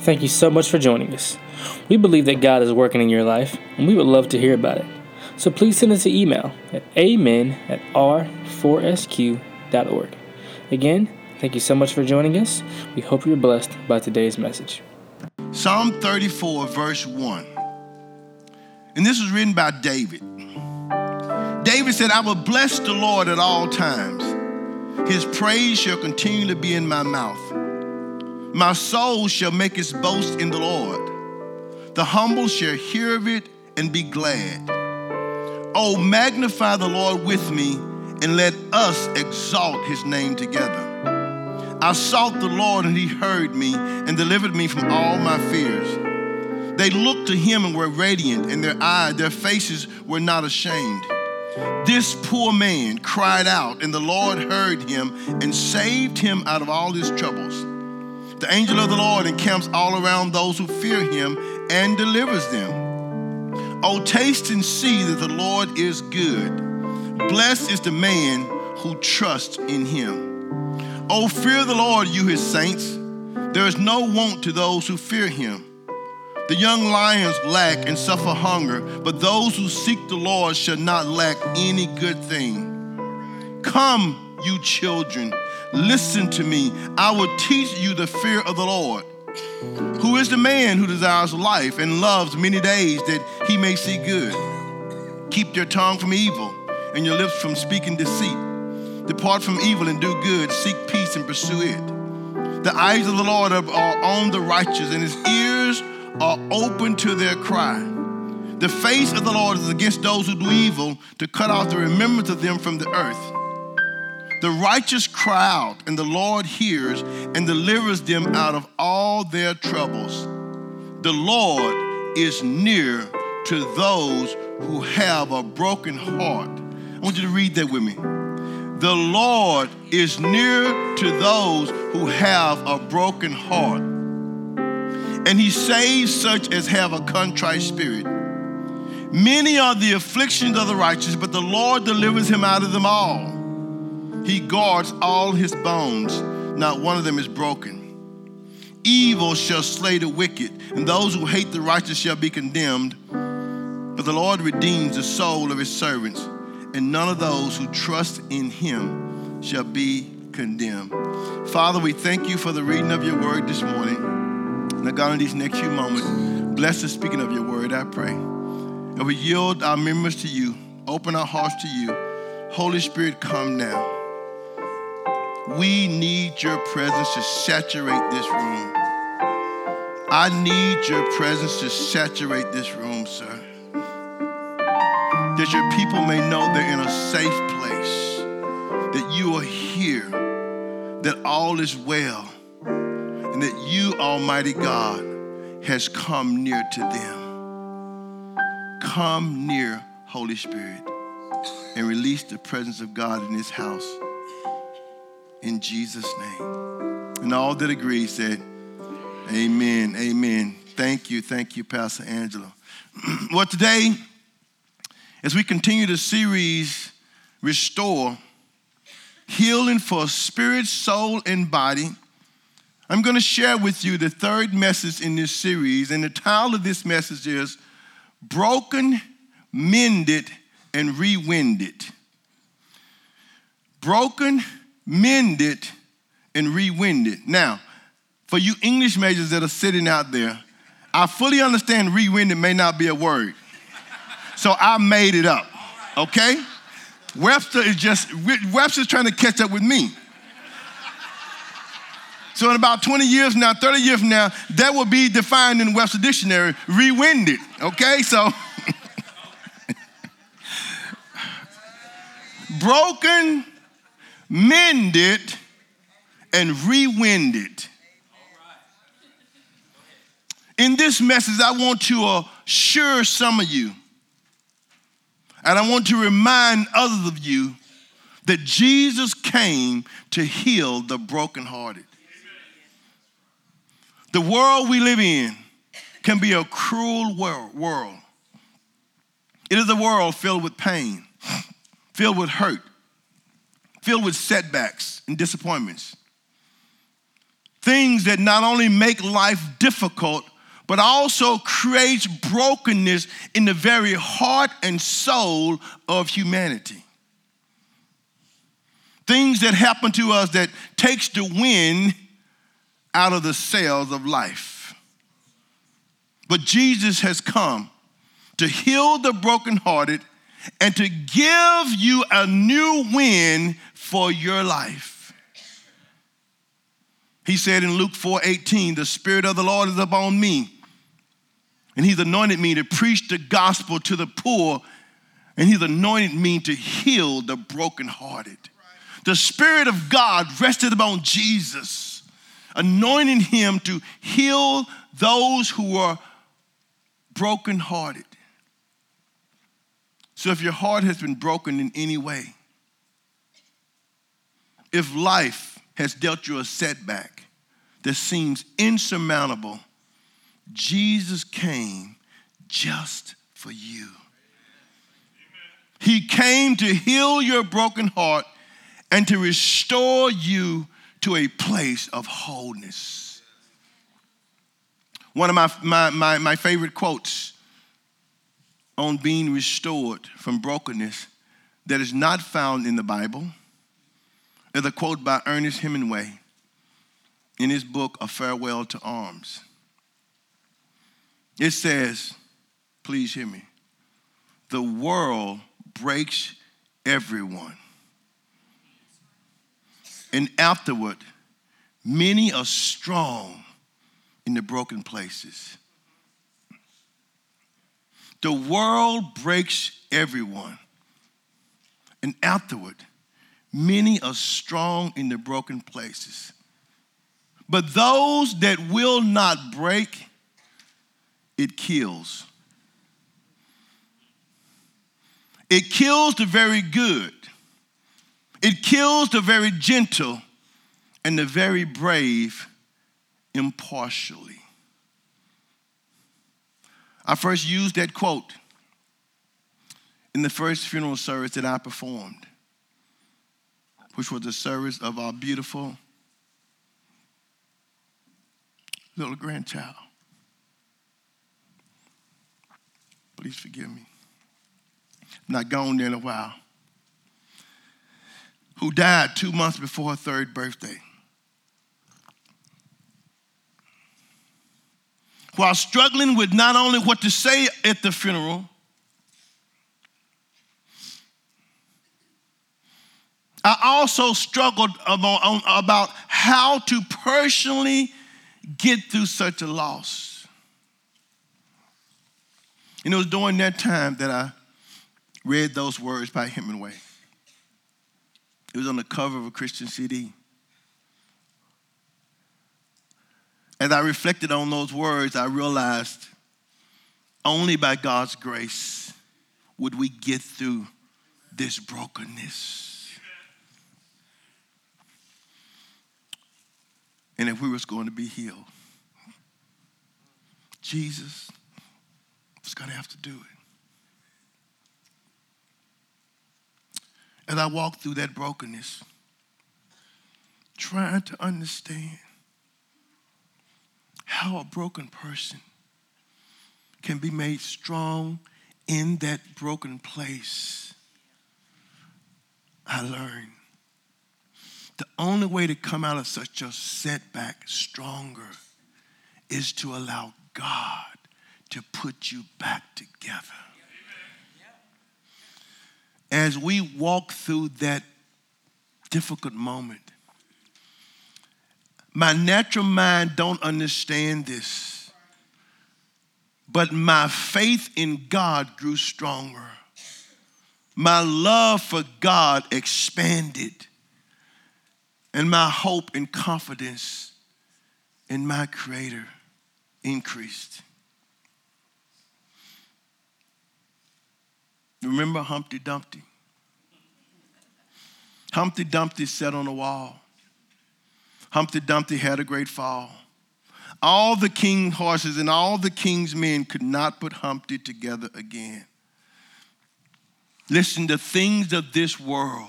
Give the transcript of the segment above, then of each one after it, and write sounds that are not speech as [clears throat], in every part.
Thank you so much for joining us. We believe that God is working in your life, and we would love to hear about it. So please send us an email at amen at r4sq.org. Again, thank you so much for joining us. We hope you're blessed by today's message. Psalm 34, verse 1. And this was written by David. David said, I will bless the Lord at all times. His praise shall continually be in my mouth. My soul shall make its boast in the Lord. The humble shall hear of it and be glad. Oh, magnify the Lord with me, and let us exalt his name together. I sought the Lord, and he heard me and delivered me from all my fears. They looked to him and were radiant, and their eyes, their faces were not ashamed. This poor man cried out, and the Lord heard him and saved him out of all his troubles. The angel of the Lord encamps all around those who fear him and delivers them. Oh, taste and see that the Lord is good. Blessed is the man who trusts in him. Oh, fear the Lord, you his saints. There is no want to those who fear him. The young lions lack and suffer hunger, but those who seek the Lord shall not lack any good thing. Come, you children, listen to me. I will teach you the fear of the Lord. Who is the man who desires life and loves many days that he may see good? Keep your tongue from evil and your lips from speaking deceit. Depart from evil and do good. Seek peace and pursue it. The eyes of the Lord are, on the righteous, and his ears are open to their cry. The face of the Lord is against those who do evil, to cut off the remembrance of them from the earth. The righteous cry out, and the Lord hears and delivers them out of all their troubles. The Lord is near to those who have a broken heart. I want you to read that with me. The Lord is near to those who have a broken heart and he saves such as have a contrite spirit. Many are the afflictions of the righteous, but the Lord delivers him out of them all. He guards all his bones, not one of them is broken. Evil shall slay the wicked, and those who hate the righteous shall be condemned. But the Lord redeems the soul of his servants, and none of those who trust in him shall be condemned. Father, we thank you for the reading of your word this morning. Now, God, in these next few moments, bless the speaking of your word, I pray. And we yield our members to you, open our hearts to you. Holy Spirit, come now. We need your presence to saturate this room. I need your presence to saturate this room, sir. That your people may know they're in a safe place, that you are here, that all is well and that you, Almighty God, has come near to them. Come near, Holy Spirit, and release the presence of God in this house. In Jesus' name. And all that agree said, Amen. Amen. Thank you. Thank you, Pastor Angela. [clears throat] well, today, as we continue the series, Restore, Healing for Spirit, Soul, and Body, I'm going to share with you the third message in this series, and the title of this message is Broken, Mended, and Rewinded. Broken, mended, and rewinded. Now, for you English majors that are sitting out there, I fully understand rewinded may not be a word. So I made it up, okay? Webster is just, Webster's trying to catch up with me. So in about 20 years now, 30 years from now, that will be defined in Webster Dictionary, rewinded. Okay, so [laughs] broken, mended, and rewinded. In this message, I want to assure some of you, and I want to remind others of you that Jesus came to heal the brokenhearted. The world we live in can be a cruel world. It is a world filled with pain, filled with hurt, filled with setbacks and disappointments. things that not only make life difficult, but also creates brokenness in the very heart and soul of humanity. Things that happen to us that takes the wind out of the sails of life. But Jesus has come to heal the brokenhearted and to give you a new wind for your life. He said in Luke 4 18, The Spirit of the Lord is upon me, and He's anointed me to preach the gospel to the poor, and He's anointed me to heal the brokenhearted. The Spirit of God rested upon Jesus, anointing Him to heal those who were brokenhearted. So if your heart has been broken in any way, if life has dealt you a setback that seems insurmountable, Jesus came just for you. He came to heal your broken heart and to restore you to a place of wholeness. One of my, my, my, my favorite quotes on being restored from brokenness that is not found in the Bible is a quote by Ernest Hemingway in his book, A Farewell to Arms. It says, please hear me, the world breaks everyone. And afterward, many are strong in the broken places. The world breaks everyone. And afterward, many are strong in the broken places. But those that will not break, it kills. It kills the very good. It kills the very gentle and the very brave impartially. I first used that quote in the first funeral service that I performed, which was the service of our beautiful little grandchild. Please forgive me. I'm not gone there in a while. Who died two months before her third birthday. While struggling with not only what to say at the funeral, I also struggled about, about how to personally get through such a loss. And it was during that time that I read those words by Hemingway. It was on the cover of a Christian CD. As I reflected on those words, I realized only by God's grace would we get through this brokenness. And if we was going to be healed, Jesus was going to have to do it. As I walked through that brokenness, trying to understand how a broken person can be made strong in that broken place. I learned the only way to come out of such a setback stronger is to allow God to put you back together. As we walk through that difficult moment, my natural mind don't understand this. But my faith in God grew stronger. My love for God expanded. And my hope and confidence in my Creator increased. Remember Humpty Dumpty? Humpty Dumpty sat on a wall. Humpty Dumpty had a great fall. All the king's horses and all the king's men could not put Humpty together again. Listen, the things of this world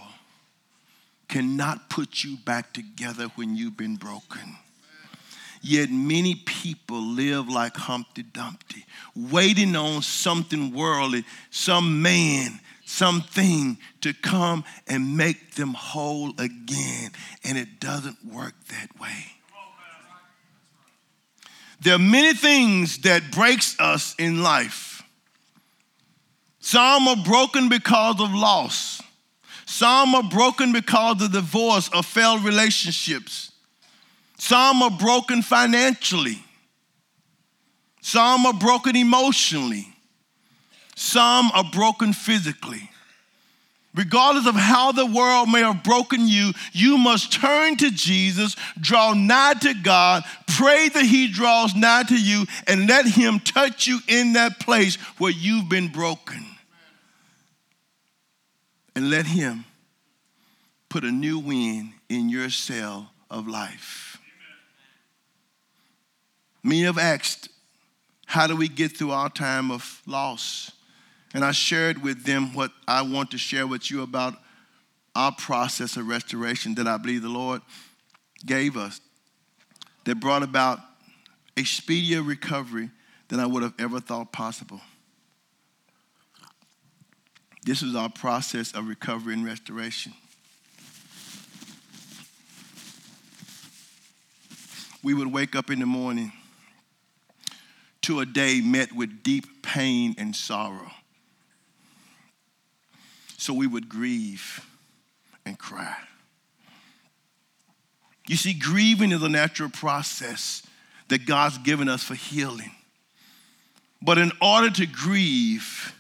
cannot put you back together when you've been broken. Yet many people live like Humpty Dumpty, waiting on something worldly, some man, something to come and make them whole again. And it doesn't work that way. There are many things that breaks us in life. Some are broken because of loss. Some are broken because of divorce or failed relationships. Some are broken financially. Some are broken emotionally. Some are broken physically. Regardless of how the world may have broken you, you must turn to Jesus, draw nigh to God, pray that He draws nigh to you, and let Him touch you in that place where you've been broken. And let Him put a new wind in your cell of life. Many have asked, How do we get through our time of loss? And I shared with them what I want to share with you about our process of restoration that I believe the Lord gave us that brought about a speedier recovery than I would have ever thought possible. This is our process of recovery and restoration. We would wake up in the morning to a day met with deep pain and sorrow. So we would grieve and cry. You see, grieving is a natural process that God's given us for healing. But in order to grieve,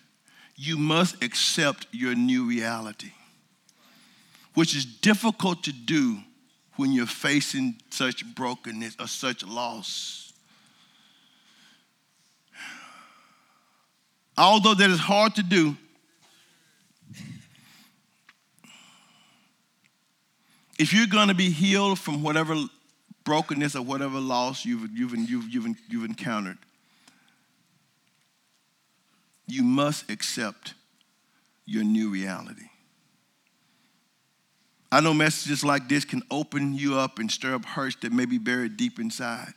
you must accept your new reality, which is difficult to do when you're facing such brokenness or such loss. Although that is hard to do, if you're going to be healed from whatever brokenness or whatever loss you've, you've, you've, you've, you've encountered, you must accept your new reality. I know messages like this can open you up and stir up hurts that may be buried deep inside,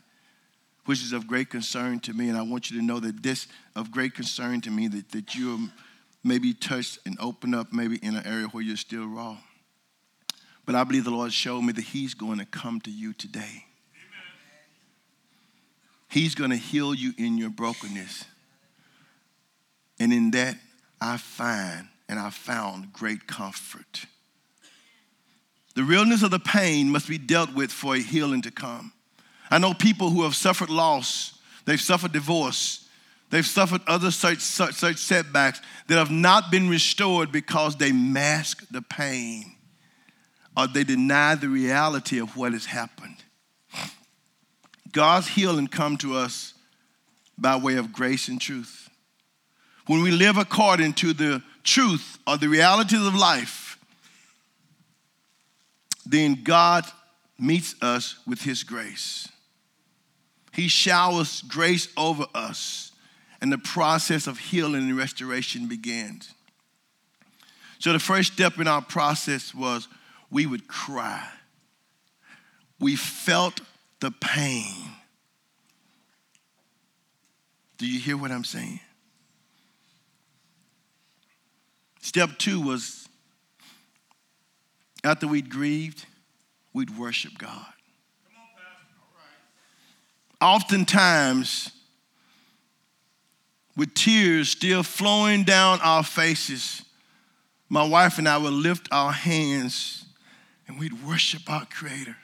which is of great concern to me. And I want you to know that this of great concern to me that, that you may be touched and open up maybe in an area where you're still raw. But I believe the Lord showed me that He's going to come to you today. Amen. He's going to heal you in your brokenness. And in that, I find and I found great comfort. The realness of the pain must be dealt with for a healing to come. I know people who have suffered loss, they've suffered divorce, they've suffered other such, such, such setbacks that have not been restored because they mask the pain or they deny the reality of what has happened. God's healing come to us by way of grace and truth. When we live according to the truth or the realities of life, then God meets us with his grace. He showers grace over us, and the process of healing and restoration begins. So, the first step in our process was we would cry. We felt the pain. Do you hear what I'm saying? Step two was after we'd grieved, we'd worship God. Oftentimes, with tears still flowing down our faces, my wife and I would lift our hands and we'd worship our Creator.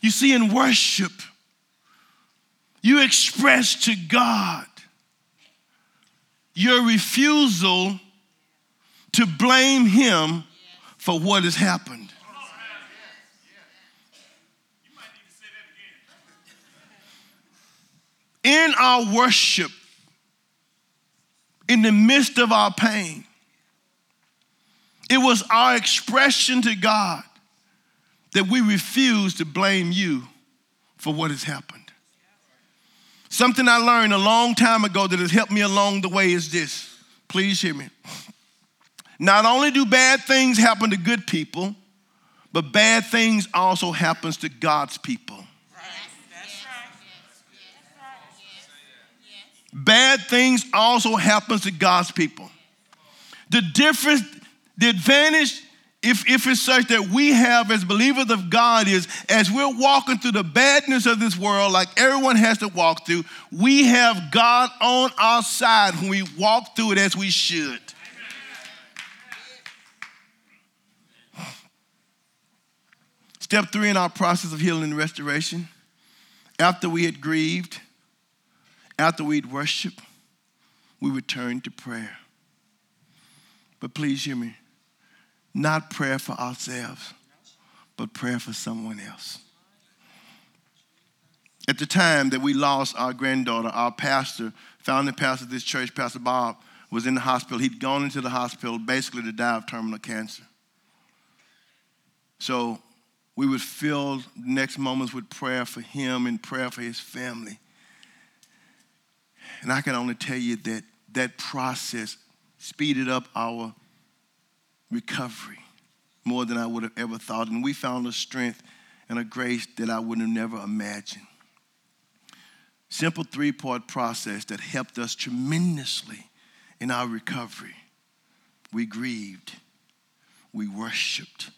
You see, in worship, you express to God your refusal to blame Him for what has happened. In our worship, in the midst of our pain. It was our expression to God that we refuse to blame you for what has happened. Something I learned a long time ago that has helped me along the way is this. Please hear me. Not only do bad things happen to good people, But bad things also happens to God's people. Bad things also happens to God's people. The difference, the advantage, if, if it's such that we have as believers of God is as we're walking through the badness of this world, like everyone has to walk through, we have God on our side when we walk through it as we should. Step three in our process of healing and restoration. After we had grieved, after we'd worshiped, we returned to prayer. But please hear me not prayer for ourselves, but prayer for someone else. At the time that we lost our granddaughter, our pastor, founding pastor of this church, Pastor Bob, was in the hospital. He'd gone into the hospital basically to die of terminal cancer. So we would fill next moments with prayer for him and prayer for his family. And I can only tell you that that process speeded up our recovery more than I would have ever thought. And we found a strength and a grace that I would have never imagined. Simple three part process that helped us tremendously in our recovery. We grieved, we worshiped,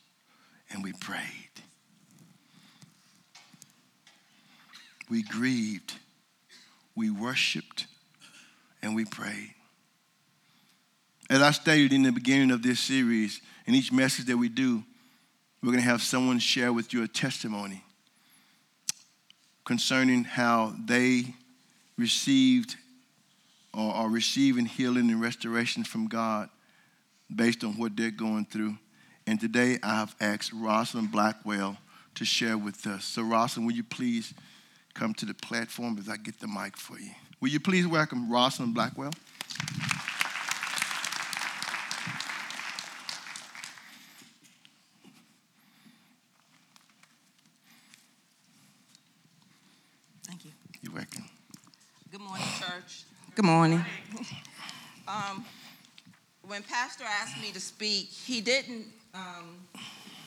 and we prayed. We grieved, we worshiped, and we prayed. As I stated in the beginning of this series, in each message that we do, we're going to have someone share with you a testimony concerning how they received or are receiving healing and restoration from God based on what they're going through. And today I have asked Rosalind Blackwell to share with us. So, Rosalind, will you please come to the platform as I get the mic for you? Will you please welcome Rosalind Blackwell? Thank you. You're welcome. Good morning, church. Good morning. [laughs] Um, when Pastor asked me to speak, he didn't um,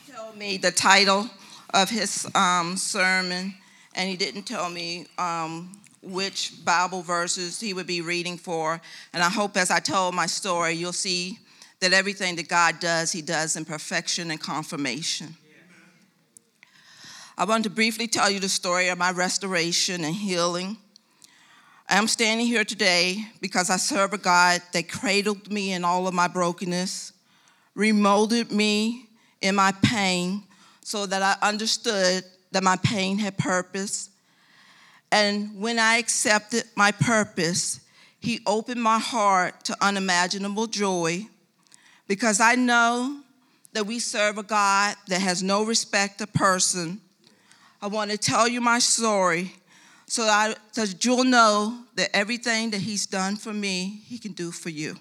tell me the title of his um, sermon, and he didn't tell me um, which Bible verses he would be reading for. And I hope as I told my story, you'll see that everything that God does, he does in perfection and confirmation. I want to briefly tell you the story of my restoration and healing. I'm standing here today because I serve a God that cradled me in all of my brokenness, remolded me in my pain so that I understood that my pain had purpose. And when I accepted my purpose, He opened my heart to unimaginable joy because I know that we serve a God that has no respect of person. I want to tell you my story so that, so that you'll know that everything that He's done for me, He can do for you.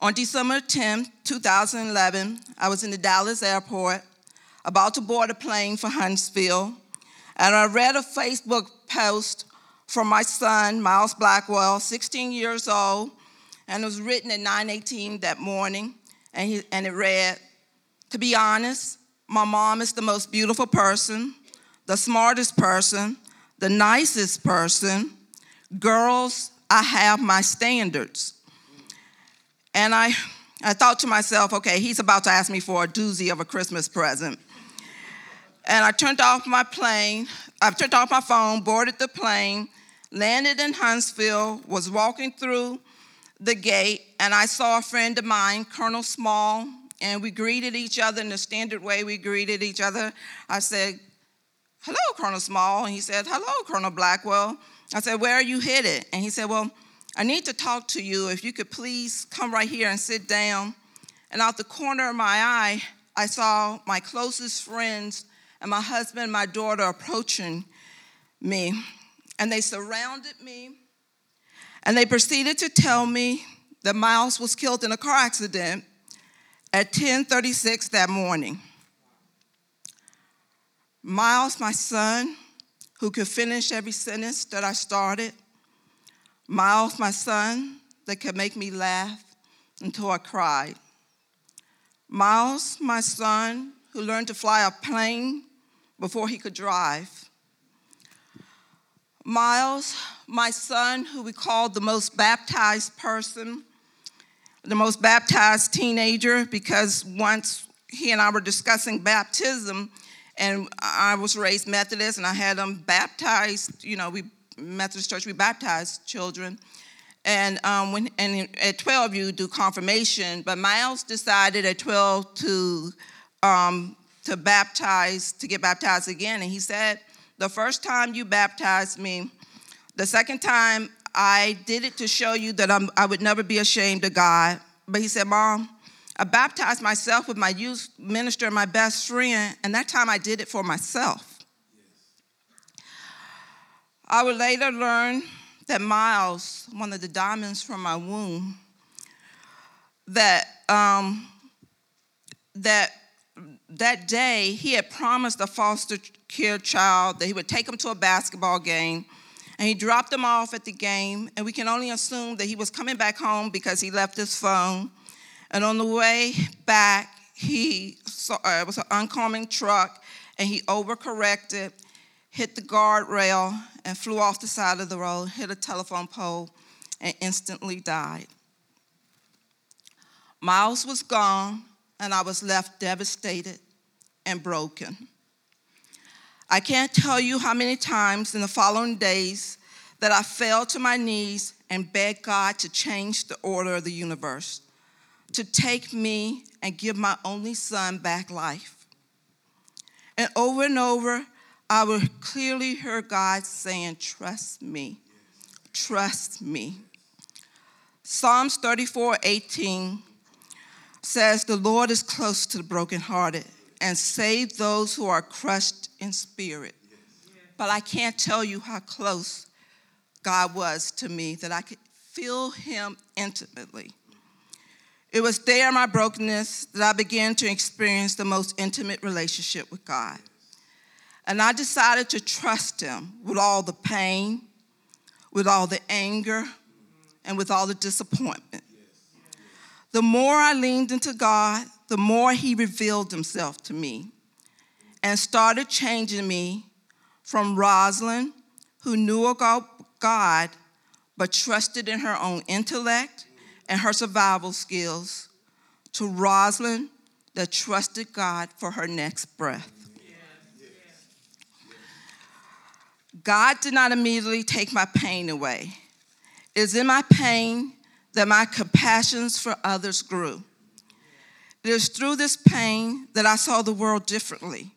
On December 10, 2011, I was in the Dallas airport about to board a plane for Huntsville, and I read a Facebook post from my son, Miles Blackwell, 16 years old, and it was written at 9:18 that morning, and, he, and it read, "To be honest, my mom is the most beautiful person, the smartest person, the nicest person. Girls, I have my standards." And I, I thought to myself, okay, he's about to ask me for a doozy of a Christmas present. And I turned off my plane, I turned off my phone, boarded the plane, landed in Huntsville, was walking through the gate, and I saw a friend of mine, Colonel Small, and we greeted each other in the standard way we greeted each other. I said, Hello, Colonel Small. And he said, Hello, Colonel Blackwell. I said, Where are you headed? And he said, Well, I need to talk to you. If you could please come right here and sit down. And out the corner of my eye, I saw my closest friends and my husband and my daughter approaching me. And they surrounded me and they proceeded to tell me that Miles was killed in a car accident at 10:36 that morning. Miles, my son, who could finish every sentence that I started. Miles, my son, that could make me laugh until I cried. Miles, my son, who learned to fly a plane before he could drive. Miles, my son, who we called the most baptized person, the most baptized teenager, because once he and I were discussing baptism, and I was raised Methodist, and I had him baptized. You know, we Methodist Church we baptized children, and um, when and at 12 you do confirmation. But Miles decided at 12 to um, to baptize to get baptized again, and he said, "The first time you baptized me, the second time I did it to show you that I'm, I would never be ashamed of God." But he said, "Mom." I baptized myself with my youth minister and my best friend, and that time I did it for myself. I would later learn that Miles, one of the diamonds from my womb, that um, that that day he had promised a foster care child that he would take him to a basketball game and he dropped him off at the game and we can only assume that he was coming back home because he left his phone and on the way back, he saw uh, it was an oncoming truck, and he overcorrected, hit the guardrail, and flew off the side of the road, hit a telephone pole, and instantly died. Miles was gone, and I was left devastated and broken. I can't tell you how many times in the following days that I fell to my knees and begged God to change the order of the universe to take me and give my only son back life. And over and over, I would clearly hear God saying, Trust me, trust me. Psalms 34 18 says, The Lord is close to the brokenhearted and save those who are crushed in spirit. But I can't tell you how close God was to me, that I could feel him intimately. It was there in my brokenness that I began to experience the most intimate relationship with God. And I decided to trust Him with all the pain, with all the anger, and with all the disappointment. The more I leaned into God, the more He revealed Himself to me and started changing me from Rosalind, who knew about God but trusted in her own intellect and her survival skills to Rosalind that trusted God for her next breath. God did not immediately take my pain away. It is in my pain that my compassions for others grew. It is through this pain that I saw the world differently,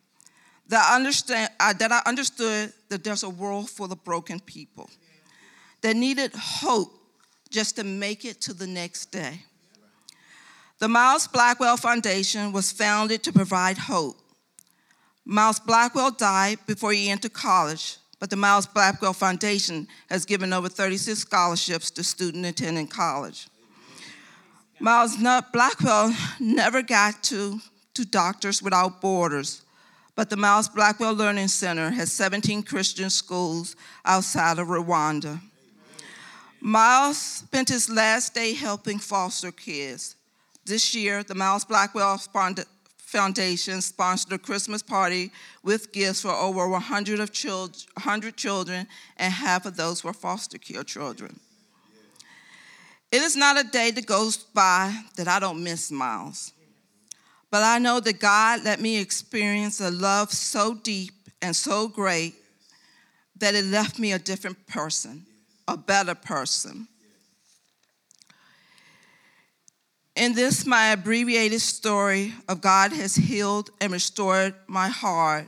that I, understand, uh, that I understood that there's a world full of broken people that needed hope just to make it to the next day. The Miles Blackwell Foundation was founded to provide hope. Miles Blackwell died before he entered college, but the Miles Blackwell Foundation has given over 36 scholarships to students attending college. Miles Blackwell never got to, to Doctors Without Borders, but the Miles Blackwell Learning Center has 17 Christian schools outside of Rwanda. Miles spent his last day helping foster kids. This year, the Miles Blackwell Foundation sponsored a Christmas party with gifts for over 100, of children, 100 children, and half of those were foster care children. It is not a day that goes by that I don't miss Miles. But I know that God let me experience a love so deep and so great that it left me a different person a better person. In this, my abbreviated story of God has healed and restored my heart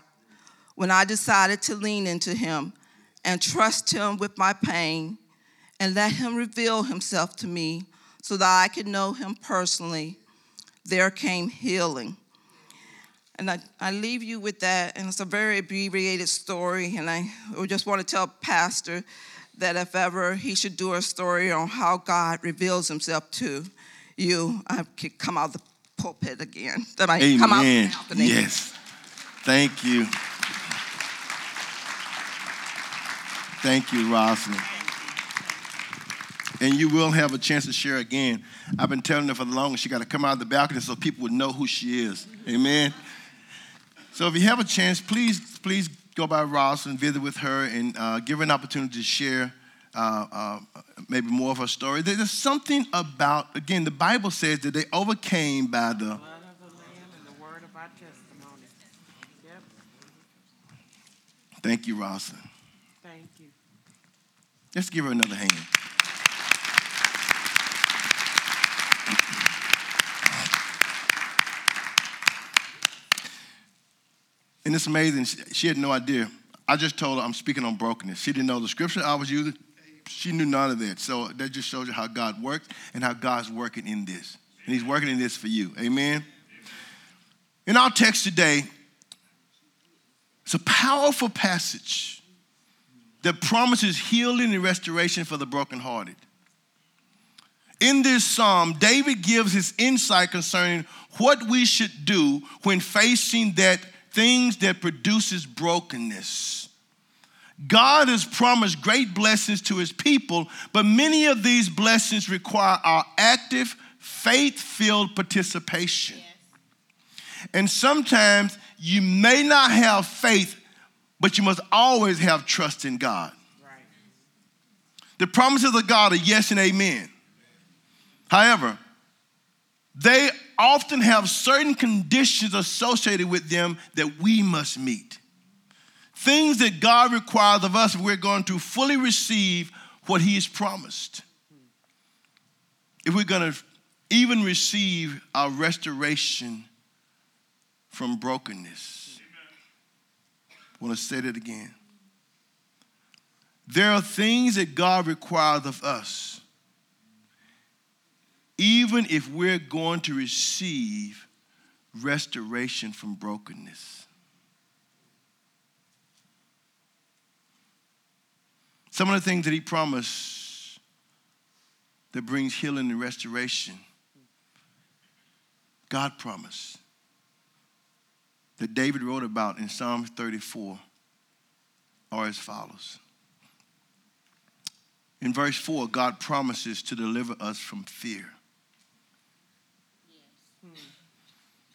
when I decided to lean into Him and trust Him with my pain and let Him reveal Himself to me so that I could know Him personally. There came healing. And I, I leave you with that, and it's a very abbreviated story, and I just want to tell Pastor that if ever he should do a story on how God reveals himself to you, I could come out of the pulpit again. That I Amen. come out the balcony. Yes. Thank you. Thank you, Rosalind. and you will have a chance to share again. I've been telling her for the longest she got to come out of the balcony so people would know who she is. Amen. So if you have a chance, please, please go by Ross and visit with her and uh, give her an opportunity to share uh, uh, maybe more of her story. There's something about, again, the Bible says that they overcame by the Blood of the Lamb and the word of our testimony. Yep, Thank you, Ross. thank you. Let's give her another hand. And it's amazing. She had no idea. I just told her I'm speaking on brokenness. She didn't know the scripture I was using. She knew none of that. So that just shows you how God works and how God's working in this. And He's working in this for you. Amen. In our text today, it's a powerful passage that promises healing and restoration for the brokenhearted. In this psalm, David gives his insight concerning what we should do when facing that things that produces brokenness. God has promised great blessings to his people, but many of these blessings require our active, faith-filled participation. And sometimes you may not have faith, but you must always have trust in God. Right. The promises of God are yes and amen. However, they often have certain conditions associated with them that we must meet. Things that God requires of us if we're going to fully receive what He has promised. If we're going to even receive our restoration from brokenness. I want to say that again. There are things that God requires of us, even if we're going to receive restoration from brokenness. Some of the things that He promised that brings healing and restoration, God promised that David wrote about in Psalm 34 are as follows. In verse 4, God promises to deliver us from fear.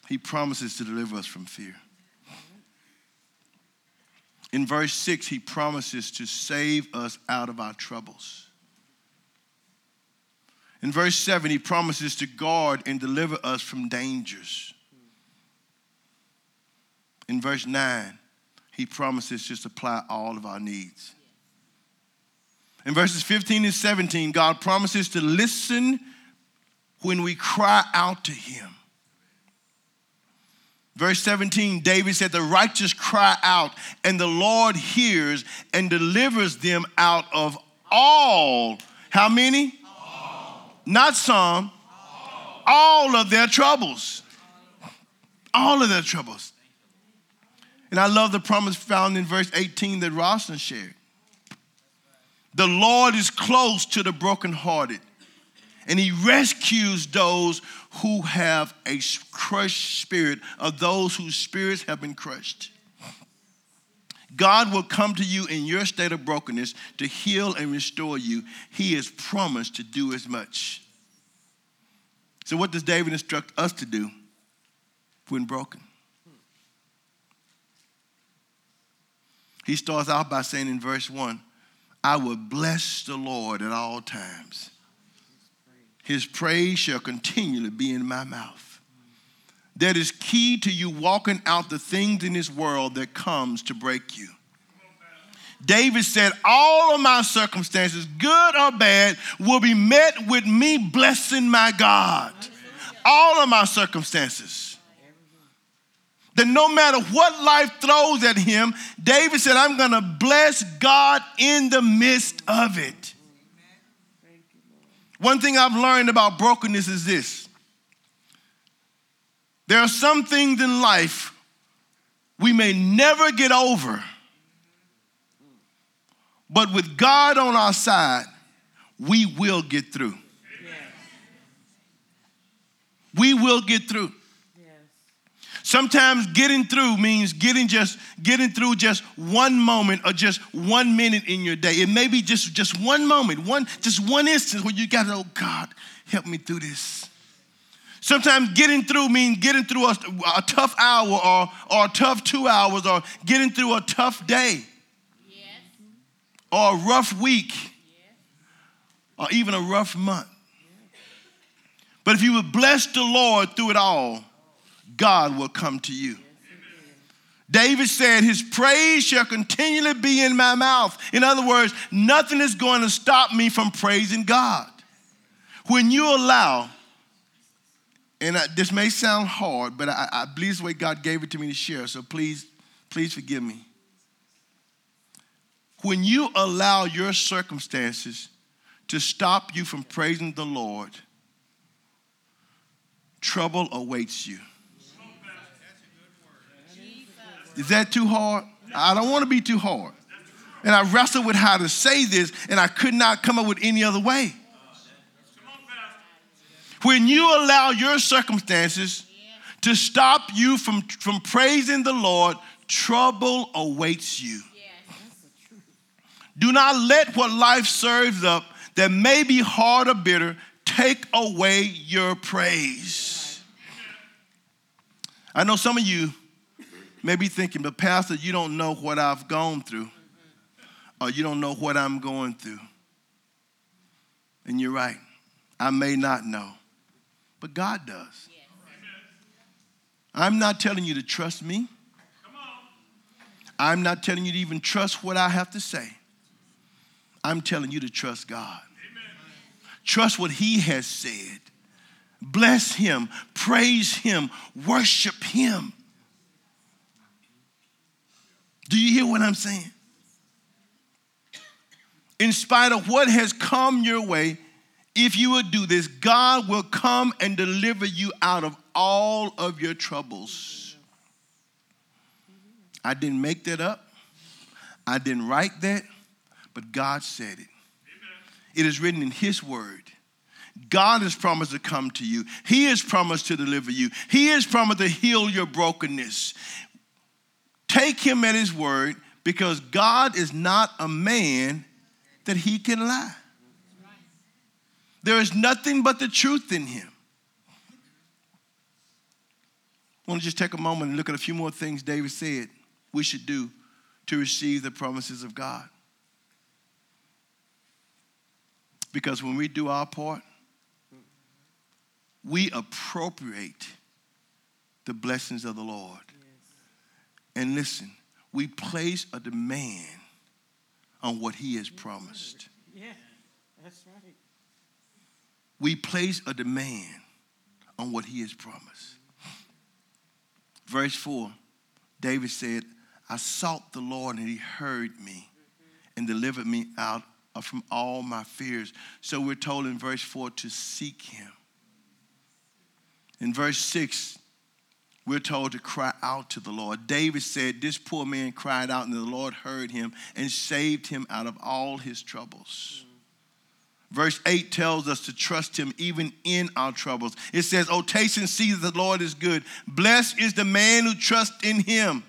He promises to deliver us from fear. In verse 6, he promises to save us out of our troubles. In verse 7, he promises to guard and deliver us from dangers. In verse 9, he promises to supply all of our needs. In verses 15 and 17, God promises to listen when we cry out to him. Verse 17, David said, The righteous cry out, and the Lord hears and delivers them out of all. How many? All. Not some. All. all of their troubles. All of their troubles. And I love the promise found in verse 18 that Rosalind shared. The Lord is close to the brokenhearted, and he rescues those who have a crushed spirit, of those whose spirits have been crushed. God will come to you in your state of brokenness to heal and restore you. He has promised to do as much. So, what does David instruct us to do when broken? He starts out by saying in verse 1 I will bless the Lord at all times. His praise shall continually be in my mouth. That is key to you walking out the things in this world that comes to break you. David said, All of my circumstances, good or bad, will be met with me blessing my God. All of my circumstances. That no matter what life throws at him, David said, I'm going to bless God in the midst of it. One thing I've learned about brokenness is this there are some things in life we may never get over, but with God on our side, we will get through. We will get through. Sometimes getting through means getting just getting through just one moment or just one minute in your day. It may be just just one moment, one just one instance where you got to, oh God, help me through this. Sometimes getting through means getting through a, a tough hour or, or a tough two hours or getting through a tough day or a rough week or even a rough month. But if you would bless the Lord through it all, God will come to you. David said, His praise shall continually be in my mouth. In other words, nothing is going to stop me from praising God. When you allow, and I, this may sound hard, but I, I believe the way God gave it to me to share, so please, please forgive me. When you allow your circumstances to stop you from praising the Lord, trouble awaits you. Is that too hard? I don't want to be too hard. And I wrestled with how to say this, and I could not come up with any other way. When you allow your circumstances to stop you from, from praising the Lord, trouble awaits you. Do not let what life serves up that may be hard or bitter take away your praise. I know some of you may be thinking, but Pastor, you don't know what I've gone through, or you don't know what I'm going through. And you're right. I may not know, but God does. I'm not telling you to trust me. I'm not telling you to even trust what I have to say. I'm telling you to trust God. Trust what He has said. Bless Him, praise Him, worship Him. Do you hear what I'm saying? In spite of what has come your way, if you would do this, God will come and deliver you out of all of your troubles. I didn't make that up. I didn't write that, but God said it. It is written in His word. God has promised to come to you. He has promised to deliver you. He has promised to heal your brokenness. Take him at his word because God is not a man that he can lie. There is nothing but the truth in him. I want to just take a moment and look at a few more things David said we should do to receive the promises of God. Because when we do our part, we appropriate the blessings of the Lord. And listen, we place a demand on what He has promised. Yeah, that's right. We place a demand on what He has promised. Verse 4 David said, I sought the Lord and He heard me and delivered me out from all my fears. So we're told in verse 4 to seek Him. In verse 6, we're told to cry out to the Lord. David said, This poor man cried out, and the Lord heard him and saved him out of all his troubles. Verse 8 tells us to trust him even in our troubles. It says, Oh, taste and see that the Lord is good. Blessed is the man who trusts in him.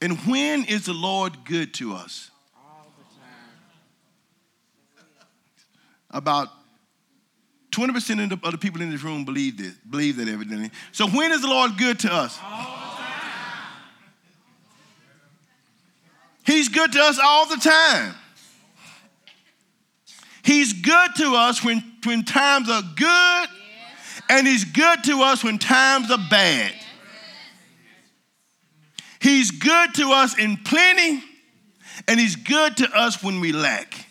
And when is the Lord good to us? All the time. About 20% of the, people in this room believe this, believe that evidently. So when is the Lord good to us? He's good to us all the time. He's good to us when, when times are good, and He's good to us when times are bad. He's good to us in plenty, and He's good to us when we lack.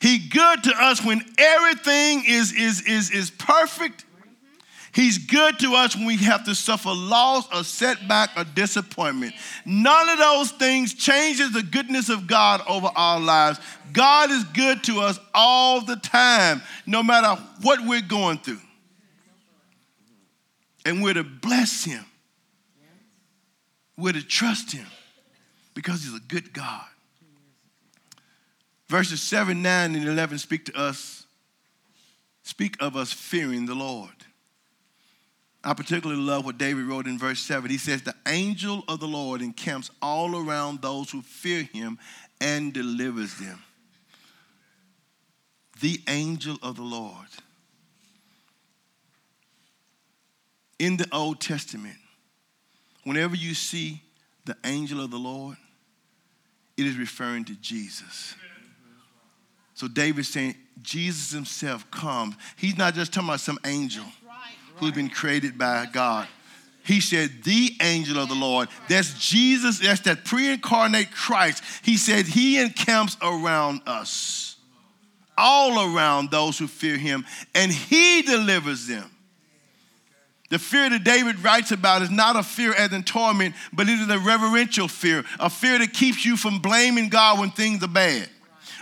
He good to us when everything is, is, is, is perfect. He's good to us when we have to suffer loss, a setback, a disappointment. None of those things changes the goodness of God over our lives. God is good to us all the time, no matter what we're going through. And we're to bless him. We're to trust him because he's a good God. Verses 7, 9, and 11 speak to us, speak of us fearing the Lord. I particularly love what David wrote in verse 7. He says, The angel of the Lord encamps all around those who fear him and delivers them. The angel of the Lord. In the Old Testament, whenever you see the angel of the Lord, it is referring to Jesus. So David's saying, Jesus himself comes. He's not just talking about some angel who's been created by God. He said, the angel of the Lord. That's Jesus, that's that pre incarnate Christ. He said, He encamps around us, all around those who fear Him, and He delivers them. The fear that David writes about is not a fear as in torment, but it is a reverential fear, a fear that keeps you from blaming God when things are bad.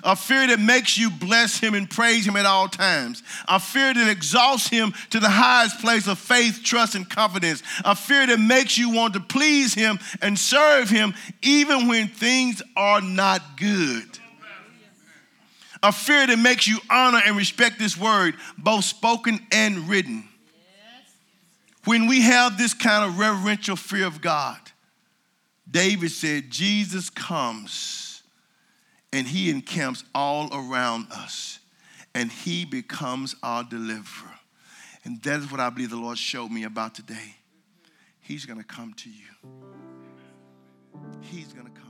A fear that makes you bless him and praise him at all times. A fear that exalts him to the highest place of faith, trust, and confidence. A fear that makes you want to please him and serve him even when things are not good. A fear that makes you honor and respect this word, both spoken and written. When we have this kind of reverential fear of God, David said, Jesus comes and he encamps all around us and he becomes our deliverer. And that is what I believe the Lord showed me about today. He's going to come to you. He's going to come.